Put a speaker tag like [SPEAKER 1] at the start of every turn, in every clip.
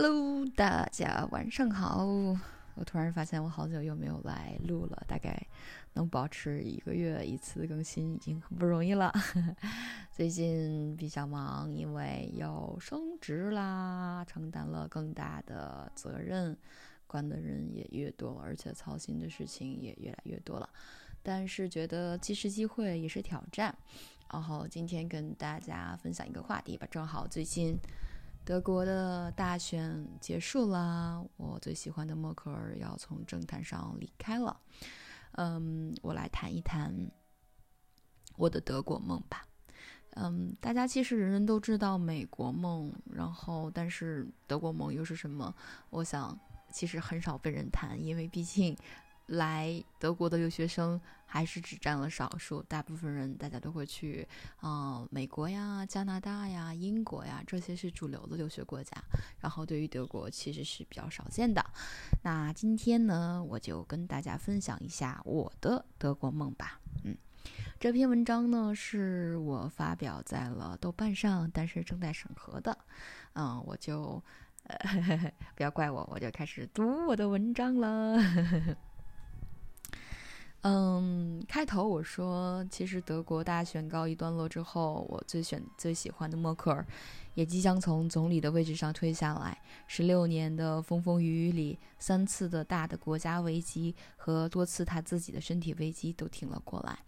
[SPEAKER 1] Hello，大家晚上好。我突然发现我好久又没有来录了，大概能保持一个月一次更新已经很不容易了。最近比较忙，因为要升职啦，承担了更大的责任，管的人也越多，而且操心的事情也越来越多了。但是觉得既是机会也是挑战。然后今天跟大家分享一个话题吧，正好最近。德国的大选结束了，我最喜欢的默克尔要从政坛上离开了。嗯，我来谈一谈我的德国梦吧。嗯，大家其实人人都知道美国梦，然后但是德国梦又是什么？我想其实很少被人谈，因为毕竟。来德国的留学生还是只占了少数，大部分人大家都会去，啊，美国呀、加拿大呀、英国呀，这些是主流的留学国家。然后对于德国其实是比较少见的。那今天呢，我就跟大家分享一下我的德国梦吧。嗯，这篇文章呢是我发表在了豆瓣上，但是正在审核的。嗯，我就，呃，不要怪我，我就开始读我的文章了。嗯，开头我说，其实德国大选告一段落之后，我最选最喜欢的默克尔，也即将从总理的位置上退下来。十六年的风风雨雨里，三次的大的国家危机和多次他自己的身体危机都挺了过来。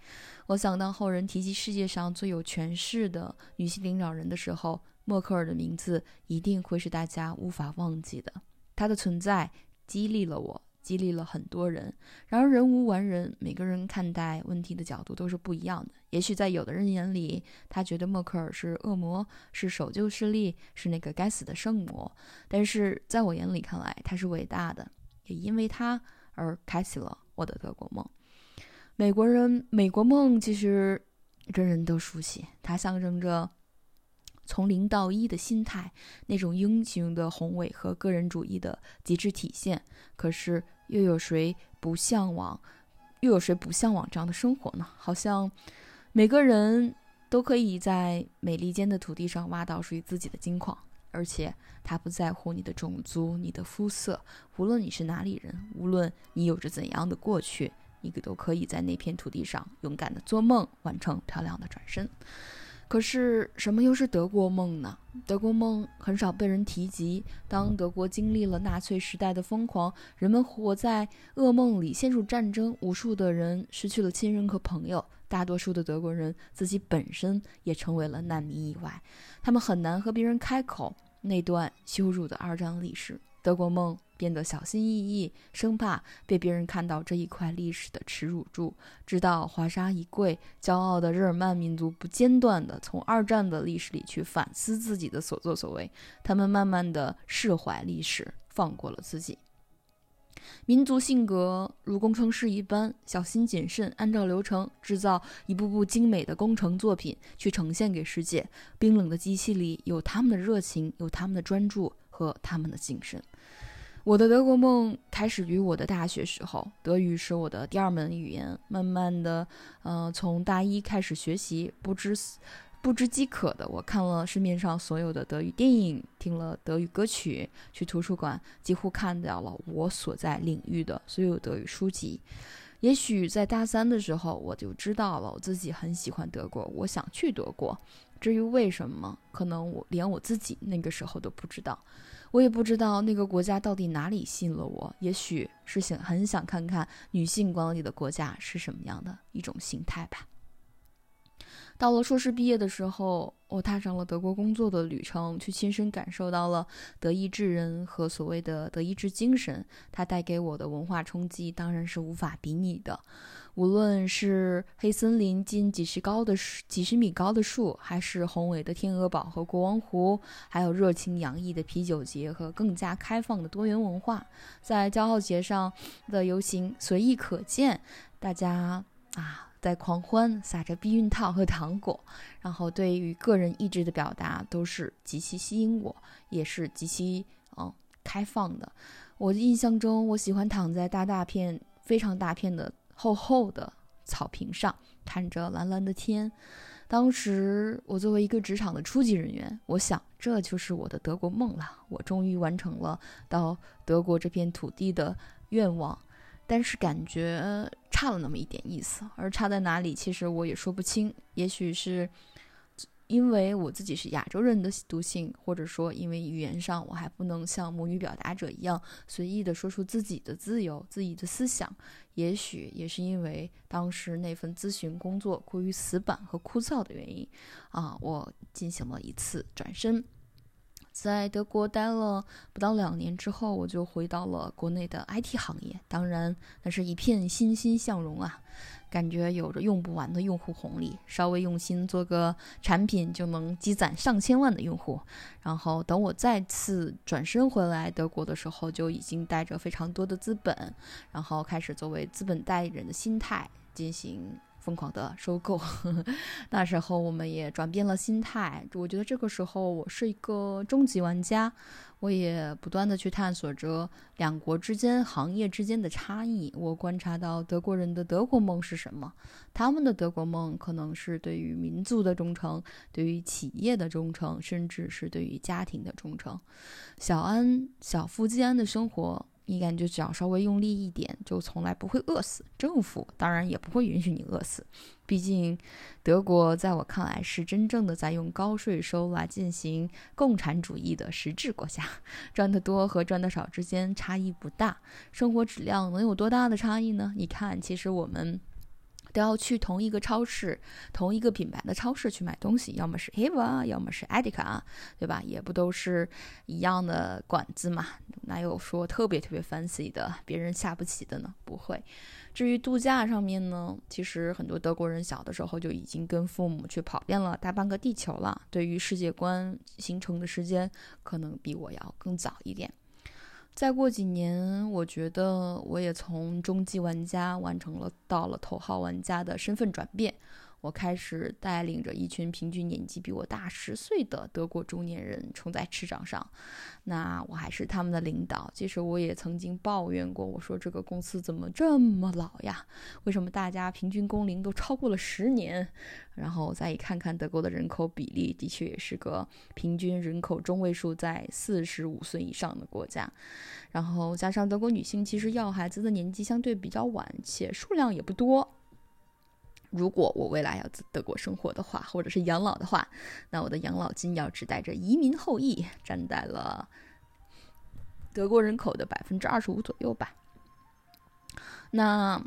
[SPEAKER 1] 我想，当后人提及世界上最有权势的女性领导人的时候，默克尔的名字一定会是大家无法忘记的。她的存在激励了我。激励了很多人。然而，人无完人，每个人看待问题的角度都是不一样的。也许在有的人眼里，他觉得默克尔是恶魔，是守旧势力，是那个该死的圣魔。但是在我眼里看来，他是伟大的，也因为他而开启了我的德国梦。美国人，美国梦其实人人都熟悉，它象征着。从零到一的心态，那种英雄的宏伟和个人主义的极致体现。可是，又有谁不向往？又有谁不向往这样的生活呢？好像每个人都可以在美利坚的土地上挖到属于自己的金矿，而且他不在乎你的种族、你的肤色，无论你是哪里人，无论你有着怎样的过去，你都可以在那片土地上勇敢的做梦，完成漂亮的转身。可是什么又是德国梦呢？德国梦很少被人提及。当德国经历了纳粹时代的疯狂，人们活在噩梦里，陷入战争，无数的人失去了亲人和朋友，大多数的德国人自己本身也成为了难民以外，他们很难和别人开口那段羞辱的二战历史。德国梦变得小心翼翼，生怕被别人看到这一块历史的耻辱柱。直到华沙一跪，骄傲的日耳曼民族不间断地从二战的历史里去反思自己的所作所为。他们慢慢地释怀历史，放过了自己。民族性格如工程师一般，小心谨慎，按照流程制造一部部精美的工程作品，去呈现给世界。冰冷的机器里有他们的热情，有他们的专注。和他们的精神。我的德国梦开始于我的大学时候，德语是我的第二门语言。慢慢的，呃，从大一开始学习，不知不知饥渴的，我看了市面上所有的德语电影，听了德语歌曲，去图书馆几乎看到了我所在领域的所有德语书籍。也许在大三的时候，我就知道了我自己很喜欢德国，我想去德国。至于为什么，可能我连我自己那个时候都不知道，我也不知道那个国家到底哪里吸引了我。也许是想很想看看女性管理的国家是什么样的一种形态吧。到了硕士毕业的时候，我踏上了德国工作的旅程，去亲身感受到了德意志人和所谓的德意志精神。它带给我的文化冲击当然是无法比拟的。无论是黑森林近几十高的几十米高的树，还是宏伟的天鹅堡和国王湖，还有热情洋溢的啤酒节和更加开放的多元文化，在骄傲节上的游行随意可见，大家啊。在狂欢，撒着避孕套和糖果，然后对于个人意志的表达都是极其吸引我，也是极其嗯开放的。我的印象中，我喜欢躺在大大片、非常大片的厚厚的草坪上，看着蓝蓝的天，当时我作为一个职场的初级人员，我想这就是我的德国梦了，我终于完成了到德国这片土地的愿望。但是感觉差了那么一点意思，而差在哪里，其实我也说不清。也许是因为我自己是亚洲人的毒性，或者说因为语言上我还不能像母语表达者一样随意的说出自己的自由、自己的思想。也许也是因为当时那份咨询工作过于死板和枯燥的原因啊，我进行了一次转身。在德国待了不到两年之后，我就回到了国内的 IT 行业。当然，那是一片欣欣向荣啊，感觉有着用不完的用户红利，稍微用心做个产品就能积攒上千万的用户。然后等我再次转身回来德国的时候，就已经带着非常多的资本，然后开始作为资本代理人的心态进行。疯狂的收购，那时候我们也转变了心态。我觉得这个时候我是一个终极玩家，我也不断的去探索着两国之间、行业之间的差异。我观察到德国人的德国梦是什么？他们的德国梦可能是对于民族的忠诚，对于企业的忠诚，甚至是对于家庭的忠诚。小安、小富即安的生活。你感觉只要稍微用力一点，就从来不会饿死。政府当然也不会允许你饿死，毕竟德国在我看来是真正的在用高税收来进行共产主义的实质国家。赚得多和赚得少之间差异不大，生活质量能有多大的差异呢？你看，其实我们。都要去同一个超市，同一个品牌的超市去买东西，要么是 Eva，要么是 Edeka，对吧？也不都是一样的馆子嘛？哪有说特别特别 fancy 的，别人下不起的呢？不会。至于度假上面呢，其实很多德国人小的时候就已经跟父母去跑遍了大半个地球了，对于世界观形成的时间，可能比我要更早一点。再过几年，我觉得我也从中级玩家完成了到了头号玩家的身份转变。我开始带领着一群平均年纪比我大十岁的德国中年人冲在驰场上，那我还是他们的领导。其实我也曾经抱怨过，我说这个公司怎么这么老呀？为什么大家平均工龄都超过了十年？然后再一看看德国的人口比例，的确也是个平均人口中位数在四十五岁以上的国家。然后加上德国女性其实要孩子的年纪相对比较晚，且数量也不多。如果我未来要在德国生活的话，或者是养老的话，那我的养老金要只带着移民后裔，占在了德国人口的百分之二十五左右吧。那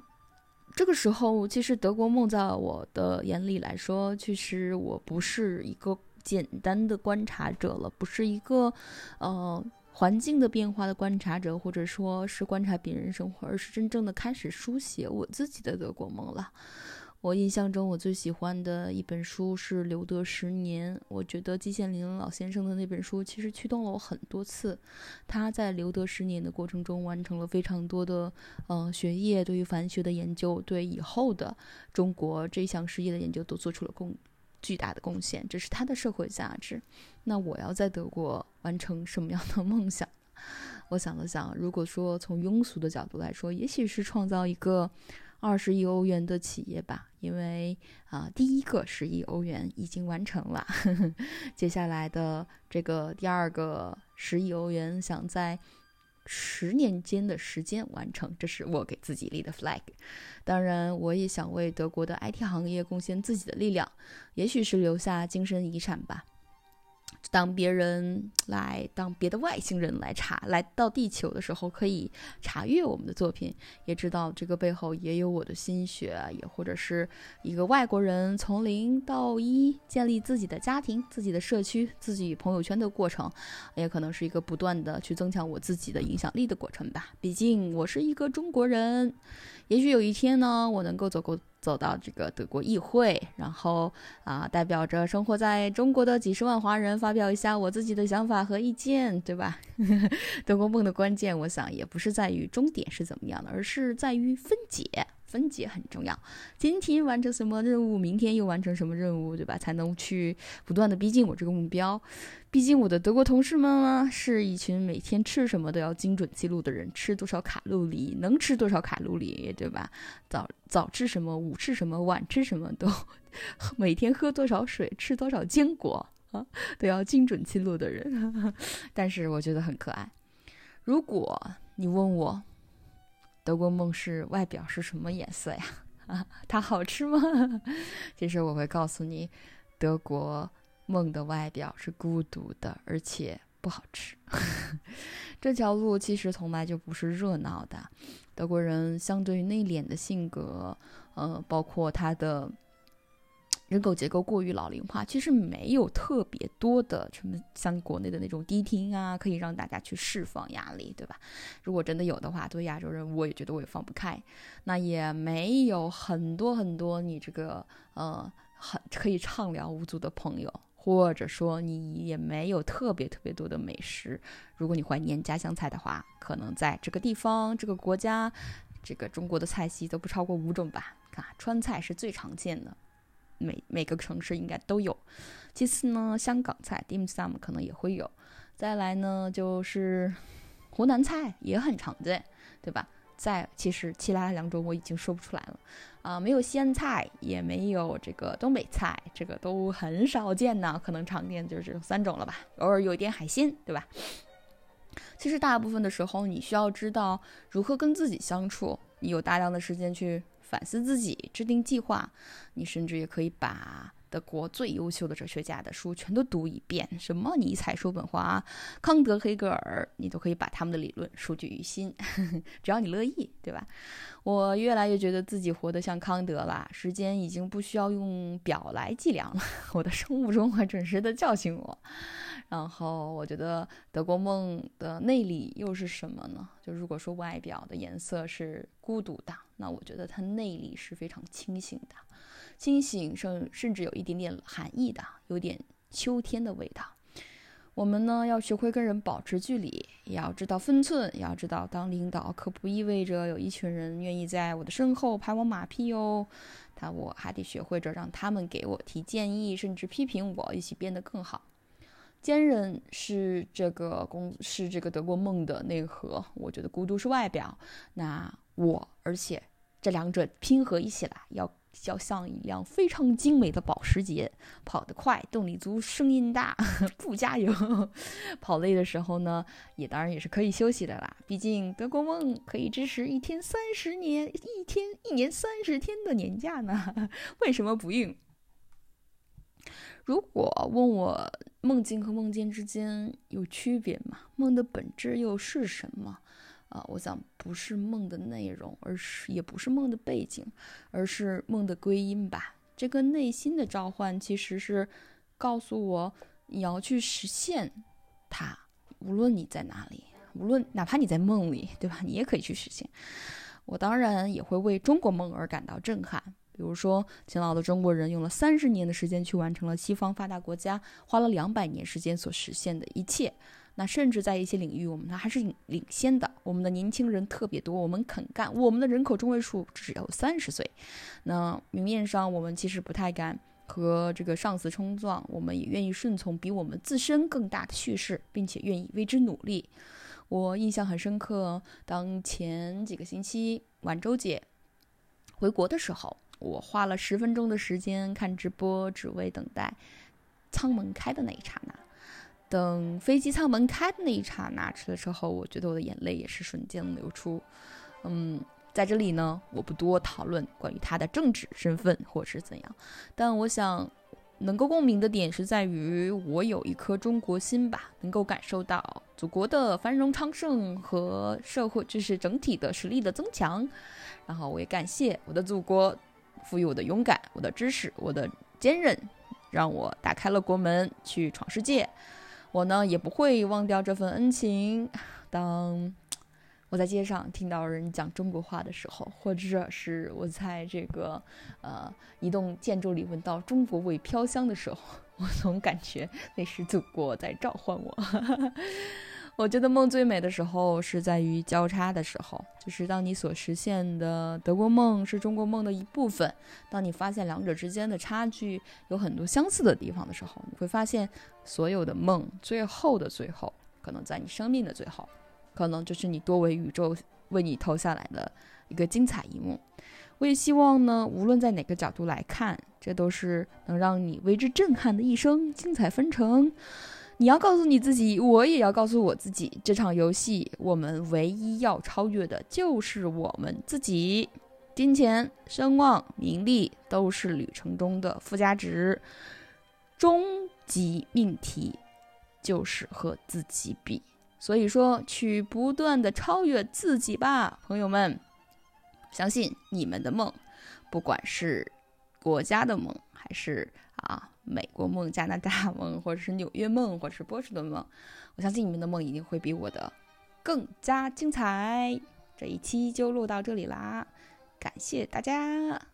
[SPEAKER 1] 这个时候，其实德国梦在我的眼里来说，其实我不是一个简单的观察者了，不是一个呃环境的变化的观察者，或者说是观察别人生活，而是真正的开始书写我自己的德国梦了。我印象中，我最喜欢的一本书是《留德十年》。我觉得季羡林老先生的那本书其实驱动了我很多次。他在留德十年的过程中，完成了非常多的呃学业，对于梵学的研究，对以后的中国这项事业的研究都做出了贡巨大的贡献。这是他的社会价值。那我要在德国完成什么样的 梦想？我想了想，如果说从庸俗的角度来说，也许是创造一个。二十亿欧元的企业吧，因为啊，第一个十亿欧元已经完成了呵呵，接下来的这个第二个十亿欧元想在十年间的时间完成，这是我给自己立的 flag。当然，我也想为德国的 IT 行业贡献自己的力量，也许是留下精神遗产吧。当别人来，当别的外星人来查来到地球的时候，可以查阅我们的作品，也知道这个背后也有我的心血，也或者是一个外国人从零到一建立自己的家庭、自己的社区、自己朋友圈的过程，也可能是一个不断的去增强我自己的影响力的过程吧。毕竟我是一个中国人，也许有一天呢，我能够走过。走到这个德国议会，然后啊，代表着生活在中国的几十万华人，发表一下我自己的想法和意见，对吧？德国梦的关键，我想也不是在于终点是怎么样的，而是在于分解。分解很重要，今天完成什么任务，明天又完成什么任务，对吧？才能去不断的逼近我这个目标。毕竟我的德国同事们呢，是一群每天吃什么都要精准记录的人，吃多少卡路里，能吃多少卡路里，对吧？早早吃什么，午吃什么，晚吃什么都 每天喝多少水，吃多少坚果啊，都要精准记录的人。但是我觉得很可爱。如果你问我，德国梦是外表是什么颜色呀？啊，它好吃吗？其实我会告诉你，德国梦的外表是孤独的，而且不好吃。这条路其实从来就不是热闹的。德国人相对于内敛的性格，呃，包括他的。人口结构过于老龄化，其实没有特别多的什么像国内的那种迪厅啊，可以让大家去释放压力，对吧？如果真的有的话，作为亚洲人，我也觉得我也放不开。那也没有很多很多你这个呃很可以畅聊无阻的朋友，或者说你也没有特别特别多的美食。如果你怀念家乡菜的话，可能在这个地方、这个国家、这个中国的菜系都不超过五种吧。啊，川菜是最常见的。每每个城市应该都有。其次呢，香港菜 dim sum 可能也会有。再来呢，就是湖南菜也很常见，对吧？再其实其他两种我已经说不出来了。啊，没有西安菜，也没有这个东北菜，这个都很少见呢。可能常见就是三种了吧。偶尔有一点海鲜，对吧？其实大部分的时候，你需要知道如何跟自己相处。你有大量的时间去。反思自己，制定计划。你甚至也可以把德国最优秀的哲学家的书全都读一遍，什么尼采、叔本华、康德、黑格尔，你都可以把他们的理论熟记于心。只要你乐意，对吧？我越来越觉得自己活得像康德了。时间已经不需要用表来计量了。我的生物钟会准时的叫醒我。然后我觉得德国梦的内里又是什么呢？就如果说外表的颜色是孤独的。那我觉得它内里是非常清醒的，清醒甚甚至有一点点寒意的，有点秋天的味道。我们呢要学会跟人保持距离，也要知道分寸，也要知道当领导可不意味着有一群人愿意在我的身后拍我马屁哦。他我还得学会着让他们给我提建议，甚至批评我，一起变得更好。坚韧是这个公是这个德国梦的内核。我觉得孤独是外表，那我而且。这两者拼合一起来，要要像一辆非常精美的保时捷，跑得快，动力足，声音大，不加油。跑累的时候呢，也当然也是可以休息的啦。毕竟德国梦可以支持一天三十年，一天一年三十天的年假呢，为什么不用？如果问我梦境和梦见之间有区别吗？梦的本质又是什么？啊，我想不是梦的内容，而是也不是梦的背景，而是梦的归因吧。这个内心的召唤其实是告诉我，你要去实现它，无论你在哪里，无论哪怕你在梦里，对吧？你也可以去实现。我当然也会为中国梦而感到震撼，比如说勤劳的中国人用了三十年的时间去完成了西方发达国家花了两百年时间所实现的一切。那甚至在一些领域，我们呢还是领先的。我们的年轻人特别多，我们肯干。我们的人口中位数只有三十岁。那明面上我们其实不太敢和这个上司冲撞，我们也愿意顺从比我们自身更大的叙事，并且愿意为之努力。我印象很深刻，当前几个星期晚周节回国的时候，我花了十分钟的时间看直播，只为等待舱门开的那一刹那。等飞机舱门开的那一刹那吃的时候，我觉得我的眼泪也是瞬间流出。嗯，在这里呢，我不多讨论关于他的政治身份或是怎样，但我想能够共鸣的点是在于我有一颗中国心吧，能够感受到祖国的繁荣昌盛和社会就是整体的实力的增强。然后我也感谢我的祖国赋予我的勇敢、我的知识、我的坚韧，让我打开了国门去闯世界。我呢也不会忘掉这份恩情。当我在街上听到人讲中国话的时候，或者是我在这个呃一栋建筑里闻到中国味飘香的时候，我总感觉那是祖国在召唤我。我觉得梦最美的时候是在于交叉的时候，就是当你所实现的德国梦是中国梦的一部分，当你发现两者之间的差距有很多相似的地方的时候，你会发现所有的梦最后的最后，可能在你生命的最后，可能就是你多维宇宙为你投下来的一个精彩一幕。我也希望呢，无论在哪个角度来看，这都是能让你为之震撼的一生，精彩纷呈。你要告诉你自己，我也要告诉我自己，这场游戏我们唯一要超越的就是我们自己。金钱、声望、名利都是旅程中的附加值，终极命题就是和自己比。所以说，去不断的超越自己吧，朋友们。相信你们的梦，不管是国家的梦，还是啊美国梦、加拿大梦，或者是纽约梦，或者是波士顿梦，我相信你们的梦一定会比我的更加精彩。这一期就录到这里啦。感谢大家。